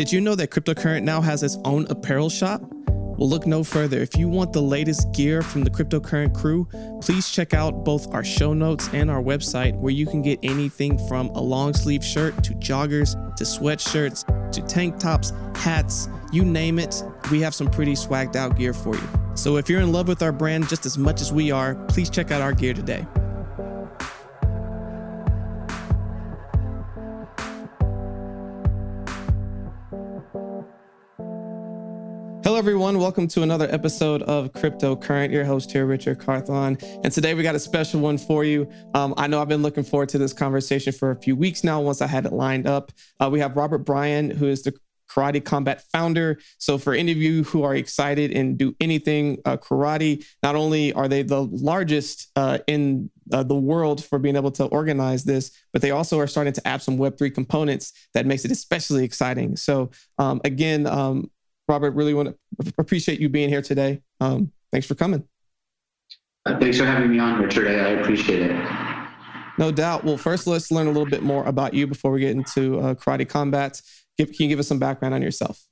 Did you know that Cryptocurrent now has its own apparel shop? Well, look no further. If you want the latest gear from the Cryptocurrent crew, please check out both our show notes and our website where you can get anything from a long sleeve shirt to joggers to sweatshirts to tank tops, hats, you name it. We have some pretty swagged out gear for you. So if you're in love with our brand just as much as we are, please check out our gear today. Hello, everyone. Welcome to another episode of Crypto Current. Your host here, Richard Carthon. And today we got a special one for you. Um, I know I've been looking forward to this conversation for a few weeks now, once I had it lined up. Uh, we have Robert Bryan, who is the Karate Combat founder. So, for any of you who are excited and do anything uh, karate, not only are they the largest uh, in uh, the world for being able to organize this, but they also are starting to add some Web3 components that makes it especially exciting. So, um, again, um, Robert, really want to appreciate you being here today. Um, thanks for coming. Uh, thanks for having me on, Richard. I, I, appreciate it. No doubt. Well, first, let's learn a little bit more about you before we get into uh, karate combat. Give, can you give us some background on yourself?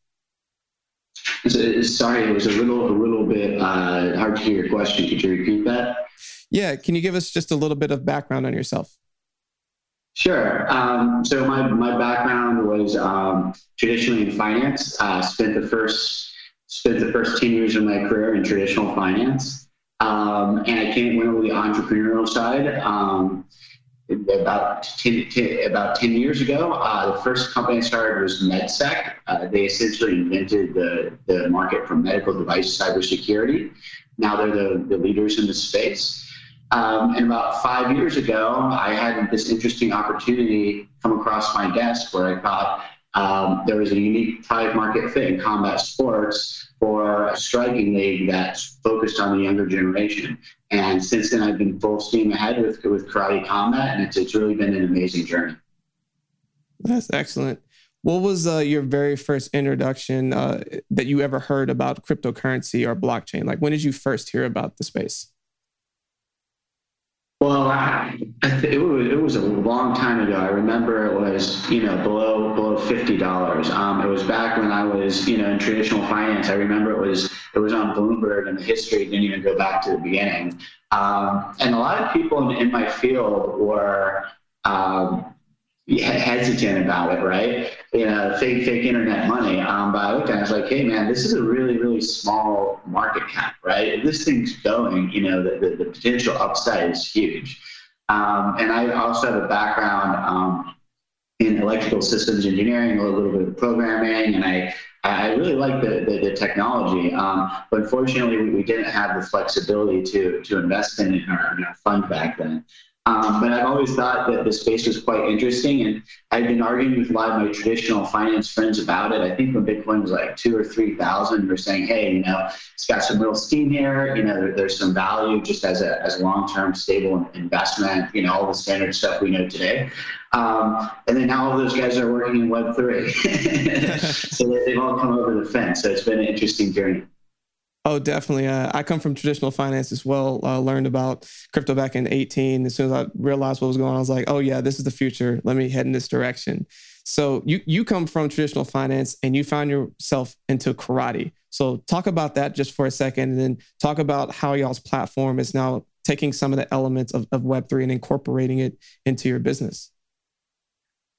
Sorry, it was a little, a little bit uh, hard to hear your question. Could you repeat that? Yeah. Can you give us just a little bit of background on yourself? Sure. Um, so my, my background was um, traditionally in finance. Uh, spent the first spent the first ten years of my career in traditional finance, um, and I came went over the entrepreneurial side. Um, about 10, 10, about 10 years ago, uh, the first company I started was MedSec. Uh, they essentially invented the, the market for medical device cybersecurity. Now they're the, the leaders in the space. Um, and about five years ago, I had this interesting opportunity come across my desk where I thought um, there was a unique private market fit in combat sports for a striking league that's focused on the younger generation. And since then, I've been full steam ahead with, with karate combat, and it's, it's really been an amazing journey. That's excellent. What was uh, your very first introduction uh, that you ever heard about cryptocurrency or blockchain? Like, when did you first hear about the space? Well, I, it was it was a long time ago. I remember it was you know below below fifty dollars. Um, it was back when I was you know in traditional finance. I remember it was it was on Bloomberg, and the history didn't even go back to the beginning. Um, and a lot of people in, in my field were um, hesitant about it, right? You know, fake fake internet money. Um, but I looked at it, I was like, hey man, this is a really really small market cap, right? If this thing's going, you know, the, the, the potential upside is huge. Um, and I also have a background um, in electrical systems engineering, a little bit of programming, and I I really like the, the, the technology, um, but unfortunately, we, we, didn't have the flexibility to to invest in, it in, our, in our fund back then. Um, but I've always thought that the space was quite interesting, and I've been arguing with a lot of my traditional finance friends about it. I think when Bitcoin was like two or three thousand, we're saying, hey, you know, it's got some real steam here. You know, there, there's some value just as a as long-term stable investment. You know, all the standard stuff we know today. Um, and then now all those guys are working in Web three, so they've all come over the fence. So it's been an interesting journey. Oh, definitely. Uh, I come from traditional finance as well. Uh, learned about crypto back in 18. As soon as I realized what was going on, I was like, oh, yeah, this is the future. Let me head in this direction. So you you come from traditional finance and you found yourself into karate. So talk about that just for a second, and then talk about how y'all's platform is now taking some of the elements of, of Web3 and incorporating it into your business.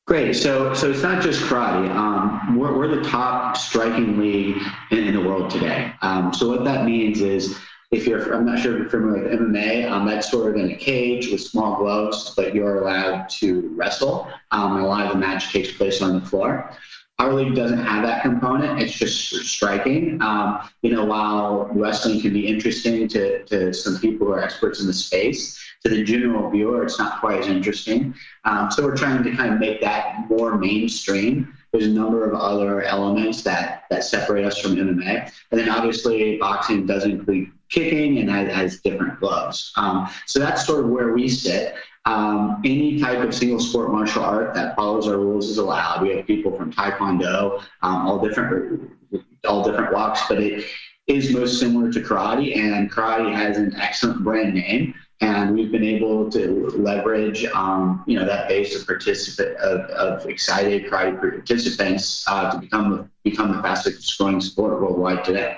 Great. So, so it's not just karate. Um, we're, we're the top striking league in, in the world today. Um, so what that means is, if you're, I'm not sure if you're familiar with MMA, um, that's sort of in a cage with small gloves, but you're allowed to wrestle. Um, a lot of the match takes place on the floor. Our league doesn't have that component. It's just striking. Um, you know, while wrestling can be interesting to, to some people who are experts in the space, to the general viewer, it's not quite as interesting. Um, so we're trying to kind of make that more mainstream. There's a number of other elements that that separate us from MMA, and then obviously boxing does include kicking and has, has different gloves. Um, so that's sort of where we sit. Um, any type of single sport martial art that follows our rules is allowed. We have people from Taekwondo, um, all different, all different walks, but it is most similar to karate. And karate has an excellent brand name and we've been able to leverage, um, you know, that base of participant of, of excited karate participants uh, to become become the fastest growing sport worldwide today.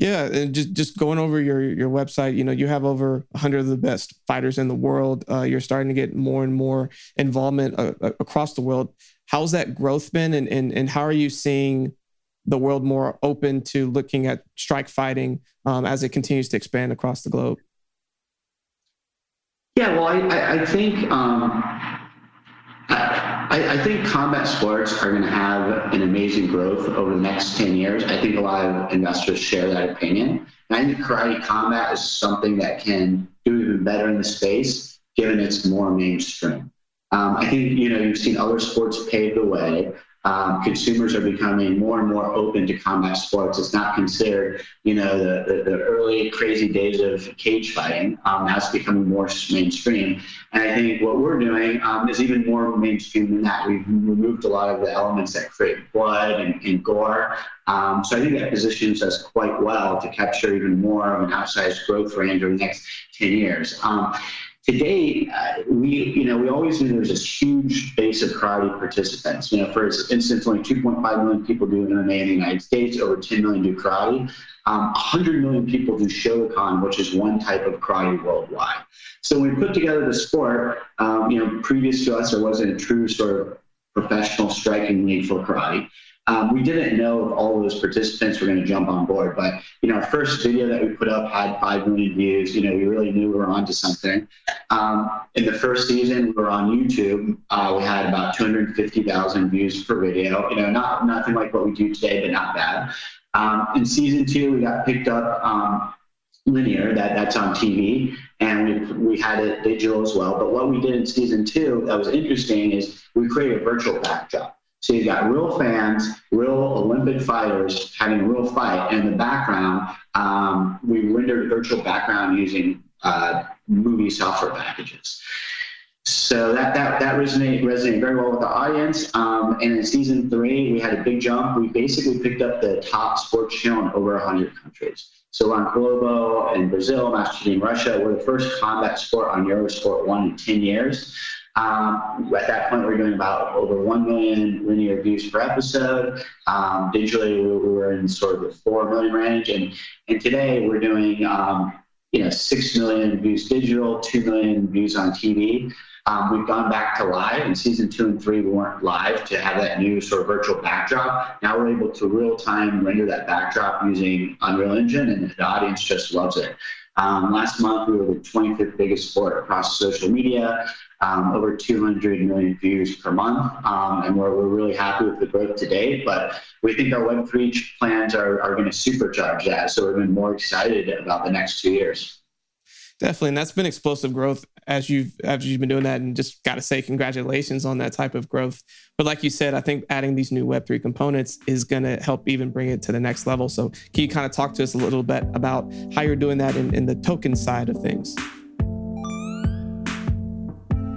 Yeah, and just just going over your your website, you know, you have over 100 of the best fighters in the world. Uh, you're starting to get more and more involvement uh, uh, across the world. How's that growth been, and and and how are you seeing the world more open to looking at strike fighting um, as it continues to expand across the globe? Yeah, well, I I, think. Um, I, I, think combat sports are going to have an amazing growth over the next 10 years. I think a lot of investors share that opinion. And I think karate combat is something that can do even better in the space given it's more mainstream. Um, I think, you know, you've seen other sports pave the way um, consumers are becoming more and more open to combat sports. It's not considered, you know, the, the, the early crazy days of cage fighting. Um, now it's becoming more mainstream. And I think what we're doing um, is even more mainstream than that. We've removed a lot of the elements that create blood and, and gore. Um, so I think that positions us quite well to capture even more of an outsized growth range over the next 10 years. Um, Today, uh, we you know we always knew there was this huge base of karate participants. You know, for instance, only 2.5 million people do MMA in the United States. Over 10 million do karate. Um, 100 million people do Shotokan, which is one type of karate worldwide. So when we put together the sport, um, you know, previous to us, there wasn't a true sort of professional striking league for karate. Um, we didn't know if all of those participants were going to jump on board, but you know, our first video that we put up had five million views. You know, we really knew we were onto something. Um, in the first season, we were on YouTube. Uh, we had about 250,000 views per video. You know, not nothing like what we do today, but not bad. Um, in season two, we got picked up um, linear that that's on TV, and we we had it digital as well. But what we did in season two that was interesting is we created a virtual backdrop. So you got real fans, real Olympic fighters having a real fight. And in the background, um, we rendered virtual background using uh, movie software packages. So that that that resonated resonated very well with the audience. Um, and in season three, we had a big jump. We basically picked up the top sports channel in over 100 countries. So we're on Globo in Brazil, Master Russia. We're the first combat sport on Eurosport One in 10 years. Um, at that point, we are doing about over 1 million linear views per episode. Um, digitally, we were in sort of the 4 million range. And, and today, we're doing um, you know, 6 million views digital, 2 million views on TV. Um, we've gone back to live. In season two and three, we weren't live to have that new sort of virtual backdrop. Now we're able to real time render that backdrop using Unreal Engine, and the audience just loves it. Um, last month, we were the 25th biggest sport across social media um, over 200 million views per month. Um, and we're, we're really happy with the growth today. But we think our Web3 plans are, are going to supercharge that. So we're even more excited about the next two years. Definitely, and that's been explosive growth as you've as you've been doing that, and just got to say congratulations on that type of growth. But like you said, I think adding these new Web three components is going to help even bring it to the next level. So can you kind of talk to us a little bit about how you're doing that in, in the token side of things?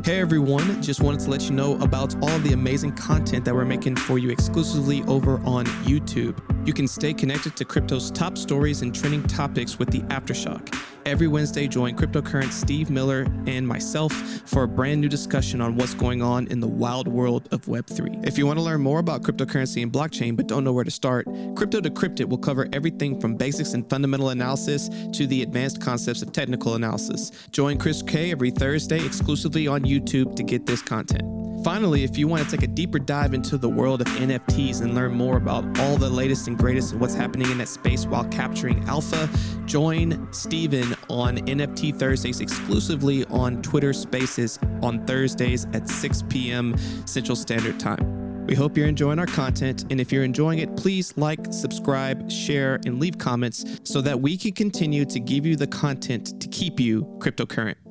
Hey everyone, just wanted to let you know about all the amazing content that we're making for you exclusively over on YouTube. You can stay connected to crypto's top stories and trending topics with the Aftershock. Every Wednesday, join cryptocurrency Steve Miller and myself for a brand new discussion on what's going on in the wild world of Web3. If you want to learn more about cryptocurrency and blockchain but don't know where to start, Crypto Decrypted will cover everything from basics and fundamental analysis to the advanced concepts of technical analysis. Join Chris K every Thursday exclusively on YouTube to get this content. Finally, if you want to take a deeper dive into the world of NFTs and learn more about all the latest and greatest and what's happening in that space while capturing alpha, join Steven on NFT Thursdays exclusively on Twitter Spaces on Thursdays at 6 p.m. Central Standard Time. We hope you're enjoying our content, and if you're enjoying it, please like, subscribe, share, and leave comments so that we can continue to give you the content to keep you cryptocurrent.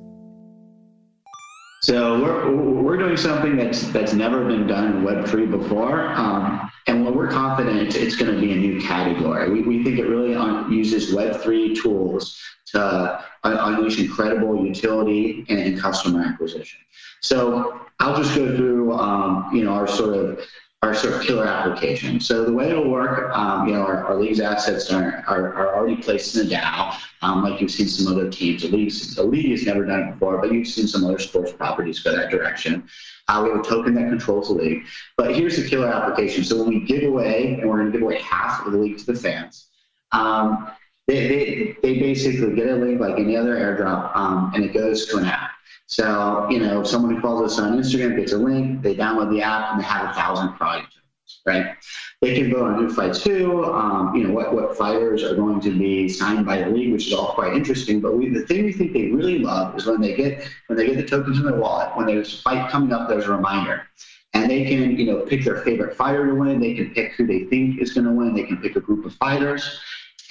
So we're, we're doing something that's that's never been done in Web3 before. Um, and when we're confident it's going to be a new category. We, we think it really un- uses Web3 tools to unleash incredible utility and, and, customer acquisition. So I'll just go through, um, you know, our sort of are sort of killer applications. So the way it'll work, um, you know, our, our league's assets are, are, are, already placed in the DAO, um, like you've seen some other teams. The league, the league has never done it before, but you've seen some other sports properties go that direction. Uh, we have a token that controls the league. But here's the killer application. So when we give away, and we're going to give away half of the league to the fans, um, they, they, they basically get a link like any other airdrop, um, and it goes to an app. So, you know, someone who follows us on Instagram gets a link, they download the app, and they have a thousand projects, right? They can vote on who fights who, um, you know, what, what fighters are going to be signed by the league, which is all quite interesting. But we, the thing we think they really love is when they get when they get the tokens in their wallet, when there's a fight coming up, there's a reminder. And they can, you know, pick their favorite fighter to win. They can pick who they think is going to win. They can pick a group of fighters.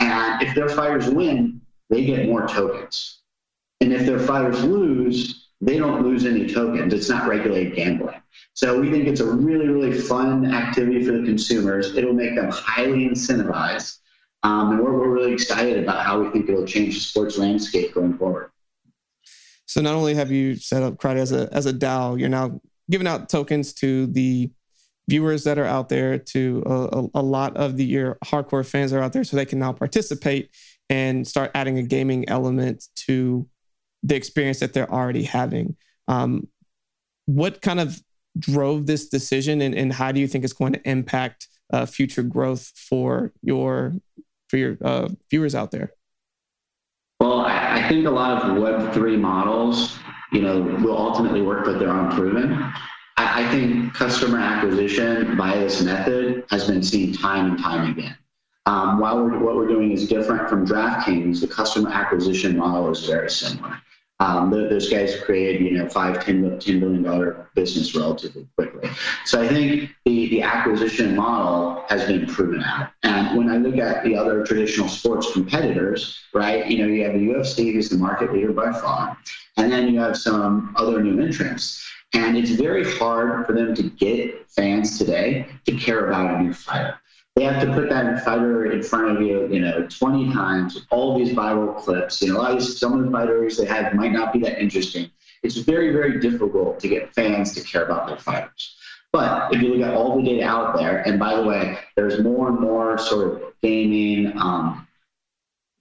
And if their fighters win, they get more tokens. And if their fighters lose, they don't lose any tokens. It's not regulated gambling. So we think it's a really, really fun activity for the consumers. It'll make them highly incentivized. Um, and we're, we're really excited about how we think it'll change the sports landscape going forward. So not only have you set up Karate as a as a DAO, you're now giving out tokens to the viewers that are out there, to a, a, lot of the your hardcore fans are out there, so they can now participate and start adding a gaming element to the experience that they're already having. Um, what kind of drove this decision, and, and how do you think it's going to impact uh, future growth for your for your uh, viewers out there? Well, I, I think a lot of Web three models, you know, will ultimately work, but they're unproven. I, I think customer acquisition by this method has been seen time and time again. Um, while we're, what we're doing is different from DraftKings, the customer acquisition model is very similar. Um, those guys created, you know, five, ten, ten billion dollar business relatively quickly. So I think the, the acquisition model has been proven out. And when I look at the other traditional sports competitors, right, you know, you have the UFC who's the market leader by far, and then you have some other new entrants. And it's very hard for them to get fans today to care about a new fighter. They have to put that fighter in front of you, you know, 20 times, with all these viral clips. You know, a lot of these, some of the fighters they have might not be that interesting. It's very, very difficult to get fans to care about their fighters. But if you look at all the data out there, and by the way, there's more and more sort of gaming, um,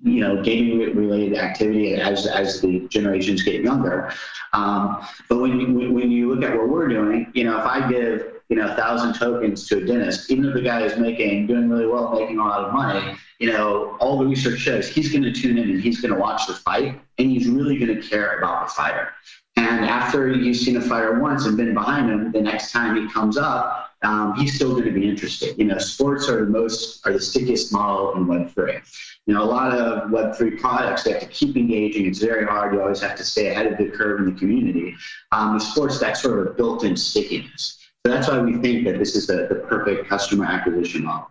you know, gaming related activity as, as the generations get younger. Um, but when you, when you look at what we're doing, you know, if I give you know, a thousand tokens to a dentist, even if the guy is making, doing really well, making a lot of money, you know, all the research shows he's going to tune in and he's going to watch the fight and he's really going to care about the fighter. And after you've seen a fighter once and been behind him, the next time he comes up, um, he's still going to be interested. You know, sports are the most, are the stickiest model in Web3. You know, a lot of Web3 products, they have to keep engaging. It's very hard. You always have to stay ahead of the curve in the community. Um, the sports, that sort of built in stickiness. So that's why we think that this is the, the perfect customer acquisition model.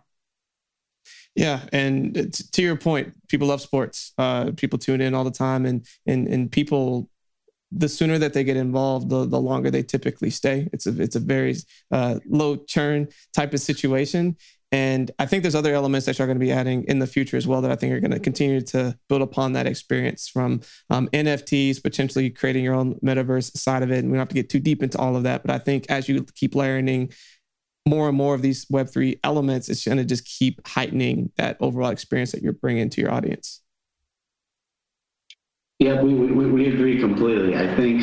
Yeah, and to your point, people love sports. Uh, people tune in all the time, and and and people, the sooner that they get involved, the the longer they typically stay. It's a it's a very uh, low churn type of situation, and I think there's other elements that you're going to be adding in the future as well that I think are going to continue to build upon that experience from um, NFTs, potentially creating your own metaverse side of it. And we don't have to get too deep into all of that. But I think as you keep layering more and more of these Web3 elements, it's going to just keep heightening that overall experience that you're bringing to your audience. Yeah, we, we, we agree completely. I think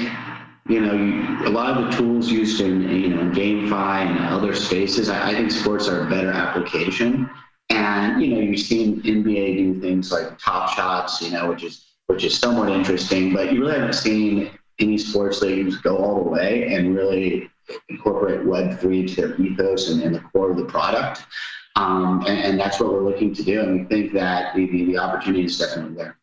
you know, a lot of the tools used in, you know, GameFi and other spaces, I, I, think sports are a better application. And, you know, you've seen NBA do things like Top Shots, you know, which is, which is somewhat interesting, but you really haven't seen any sports leagues go all the way and really incorporate Web3 to their ethos and, and the core of the product. Um, and, and, that's what we're looking to do. And we think that the, the, the opportunity is definitely there.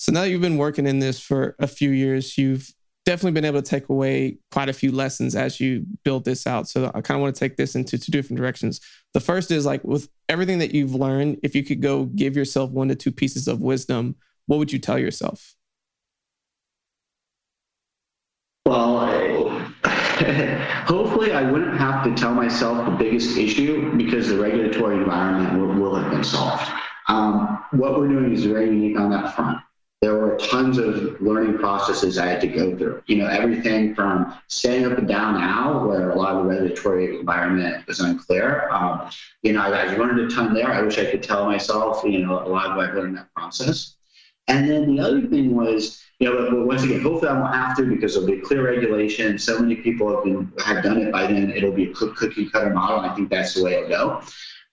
So now you've been working in this for a few years. You've definitely been able to take away quite a few lessons as you build this out. So I kind of want to take this into two different directions. The first is like with everything that you've learned, if you could go give yourself one to two pieces of wisdom, what would you tell yourself? Well, hopefully I wouldn't have to tell myself the biggest issue because the regulatory environment will, will have been solved. Um, what we're doing is very unique on that front. There were tons of learning processes I had to go through. You know, everything from setting up a DAO now, where a lot of the regulatory environment was unclear. Um, you know, I, I, learned a ton there. I wish I could tell myself, you know, a lot of what I learned in that process. And then the other thing was, you know, once again, hopefully I won't have to because there'll be clear regulation. So many people have been have done it by then. It'll be a cookie cutter model. I think that's the way it'll go.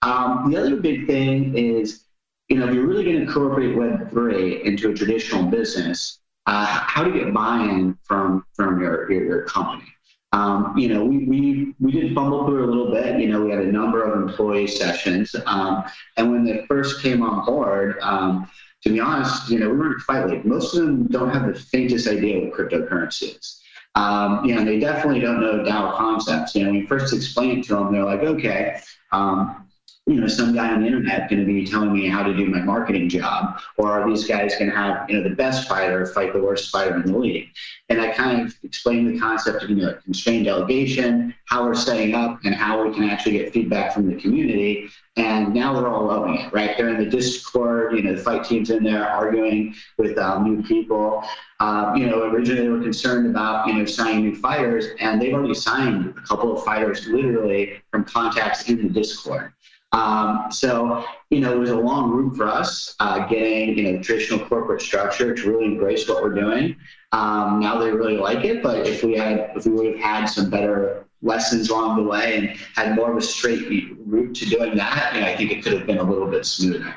Um, the other big thing is you know, if you're really going to incorporate Web3 into a traditional business, uh, how you get buy-in from from your your, your company. Um, you know, we, we we did fumble through a little bit. You know, we had a number of employee sessions, um, and when they first came on board, um, to be honest, you know, we were in a fight league. Most of them don't have the faintest idea what cryptocurrency is. Um, you know, they definitely don't know DAO concepts. You know, when you first explain it to them, they're like, okay, um, you know, some guy on the internet going to be telling me how to do my marketing job, or are these guys going to have, you know, the best fighter fight the worst fighter in the league? And I kind of explained the concept of, you know, constrained delegation, how we're setting up, and how we can actually get feedback from the community. And now they're all loving it, right? They're in the Discord, you know, the fight teams in there arguing with um, new people. Um, you know, originally they were concerned about, you know, signing new fighters, and they've already signed a couple of fighters literally from contacts in the Discord. Um, so, you know, it was a long route for us uh, getting, you know, traditional corporate structure to really embrace what we're doing. Um, now they really like it, but if we had, if we would have had some better lessons along the way and had more of a straight route to doing that, you know, I think it could have been a little bit smoother.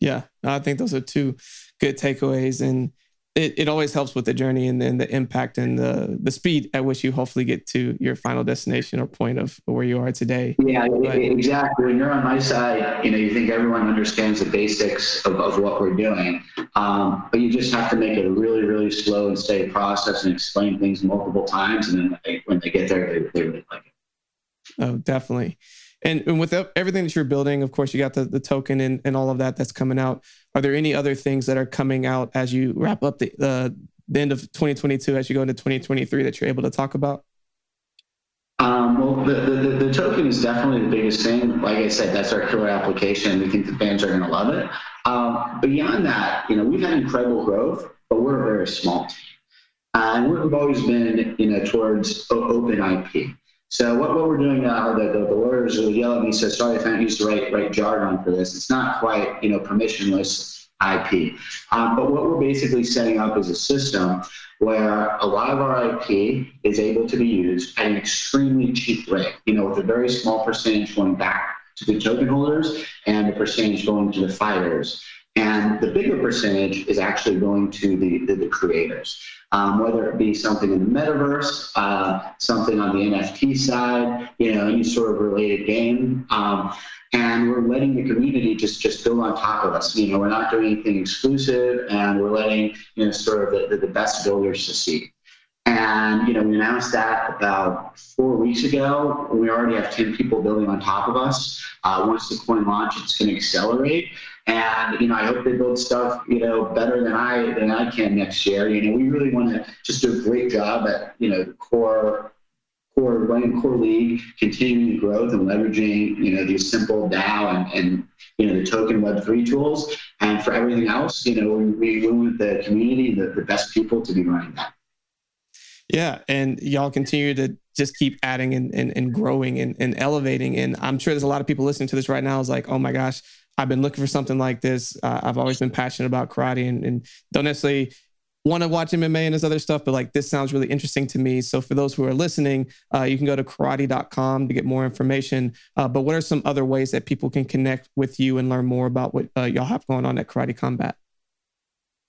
Yeah, I think those are two good takeaways. And it, it always helps with the journey and then the impact and the the speed at which you hopefully get to your final destination or point of where you are today. Yeah, but, exactly. When you're on my side, you know, you think everyone understands the basics of, of what we're doing, um, but you just have to make it a really, really slow and steady process and explain things multiple times, and then when they, when they get there, they, they really like it. Oh, definitely. And, and with everything that you're building, of course, you got the, the token and, and all of that that's coming out. Are there any other things that are coming out as you wrap up the, uh, the end of 2022, as you go into 2023 that you're able to talk about? Um, well, the, the, the, token is definitely the biggest thing. Like I said, that's our killer application. We think the fans are going to love it. Um, beyond that, you know, we've had incredible growth, but we're a very small team. and we've always been, you know, towards open IP. So what, what we're doing now, the, the, the lawyers will yell at me, so sorry if I don't use the right, right jargon for this. It's not quite, you know, permissionless IP. Um, but what we're basically setting up is a system where a lot of our IP is able to be used at an extremely cheap rate, you know, with a very small percentage going back to the token holders and a percentage going to the fighters. And the bigger percentage is actually going to the, the, the creators um, whether it be something in the metaverse, uh, something on the NFT side, you know, any sort of related game. Um, and we're letting the community just just build on top of us. You know, we're not doing anything exclusive, and we're letting you know sort of the, the, the best builders succeed. And you know, we announced that about four weeks ago. We already have ten people building on top of us. Uh, once the coin launch, it's going to accelerate. And you know, I hope they build stuff you know better than I than I can next year. You know, we really want to just do a great job at you know core core running core league, continuing growth and leveraging you know these simple DAO and, and you know the token Web three tools. And for everything else, you know, we, we want the community, the, the best people to be running that. Yeah, and y'all continue to just keep adding and, and, and growing and, and elevating. And I'm sure there's a lot of people listening to this right now is like, oh my gosh, I've been looking for something like this. Uh, I've always been passionate about karate and, and don't necessarily want to watch MMA and this other stuff, but like this sounds really interesting to me. So for those who are listening, uh, you can go to karate.com to get more information. Uh, but what are some other ways that people can connect with you and learn more about what uh, y'all have going on at Karate Combat?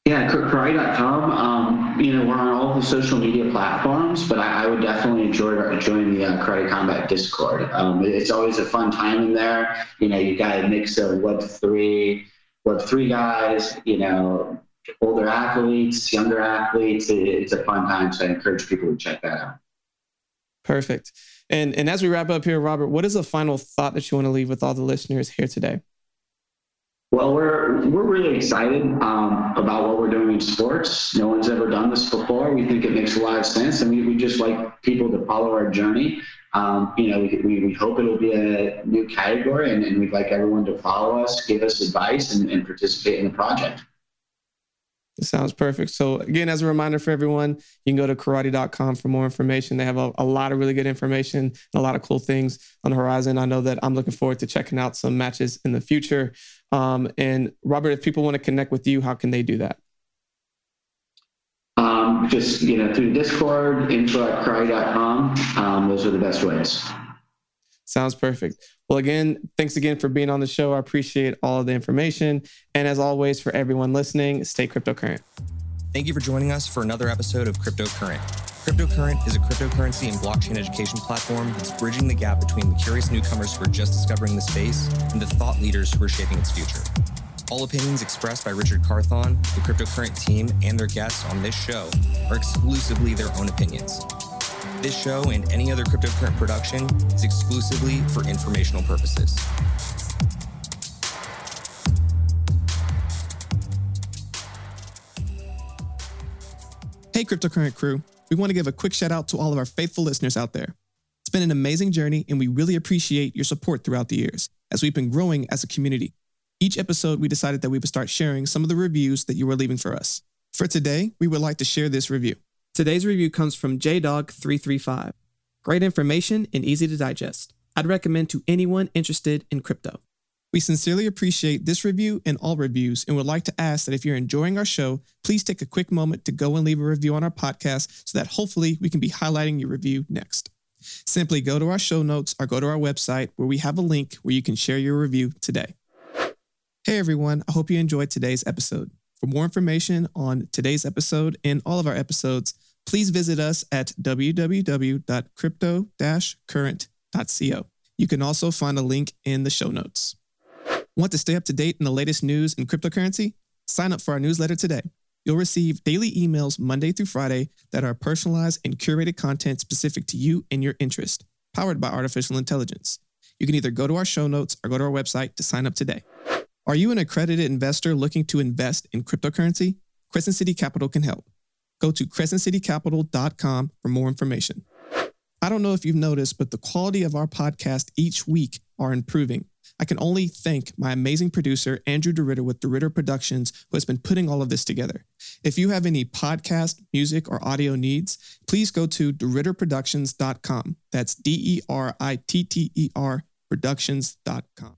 Yeah, karate.com. Um, you know, we're on all the social media platforms, but I, I would definitely enjoy join the uh, Karate Combat Discord. Um, it's always a fun time in there. You know, you got a mix of Web three, Web three guys. You know, older athletes, younger athletes. It, it's a fun time, so I encourage people to check that out. Perfect. And and as we wrap up here, Robert, what is a final thought that you want to leave with all the listeners here today? Well, we're we're really excited um, about what we're doing in sports. No one's ever done this before. We think it makes a lot of sense, and we, we just like people to follow our journey. Um, you know, we, we, hope it'll be a new category, and, and we'd like everyone to follow us, give us advice, and, and participate in the project. sounds perfect. So, again, as a reminder for everyone, you can go to karate.com for more information. They have a, a, lot of really good information and a lot of cool things on the horizon. I know that I'm looking forward to checking out some matches in the future. Um, and, Robert, if people want to connect with you, how can they do that? Um, just, you know, through Discord, info at karate.com. Um, those are the best ways. Sounds perfect. Well, again, thanks again for being on the show. I appreciate all of the information. And as always, for everyone listening, stay cryptocurrent. Thank you for joining us for another episode of Cryptocurrent. Cryptocurrent is a cryptocurrency and blockchain education platform that's bridging the gap between the curious newcomers who are just discovering the space and the thought leaders who are shaping its future. All opinions expressed by Richard Carthon, the Cryptocurrent team, and their guests on this show are exclusively their own opinions. This show and any other cryptocurrent production is exclusively for informational purposes. Hey, cryptocurrent crew. We want to give a quick shout out to all of our faithful listeners out there. It's been an amazing journey, and we really appreciate your support throughout the years as we've been growing as a community. Each episode, we decided that we would start sharing some of the reviews that you were leaving for us. For today, we would like to share this review. Today's review comes from JDog335. Great information and easy to digest. I'd recommend to anyone interested in crypto. We sincerely appreciate this review and all reviews and would like to ask that if you're enjoying our show, please take a quick moment to go and leave a review on our podcast so that hopefully we can be highlighting your review next. Simply go to our show notes or go to our website where we have a link where you can share your review today. Hey everyone, I hope you enjoyed today's episode. For more information on today's episode and all of our episodes, please visit us at www.crypto-current.co. You can also find a link in the show notes. Want to stay up to date in the latest news in cryptocurrency? Sign up for our newsletter today. You'll receive daily emails Monday through Friday that are personalized and curated content specific to you and your interest, powered by artificial intelligence. You can either go to our show notes or go to our website to sign up today. Are you an accredited investor looking to invest in cryptocurrency? Crescent City Capital can help. Go to crescentcitycapital.com for more information. I don't know if you've noticed, but the quality of our podcast each week are improving. I can only thank my amazing producer, Andrew DeRitter with DeRitter Productions, who has been putting all of this together. If you have any podcast, music, or audio needs, please go to DeRitterProductions.com. That's D E R I T T E R Productions.com.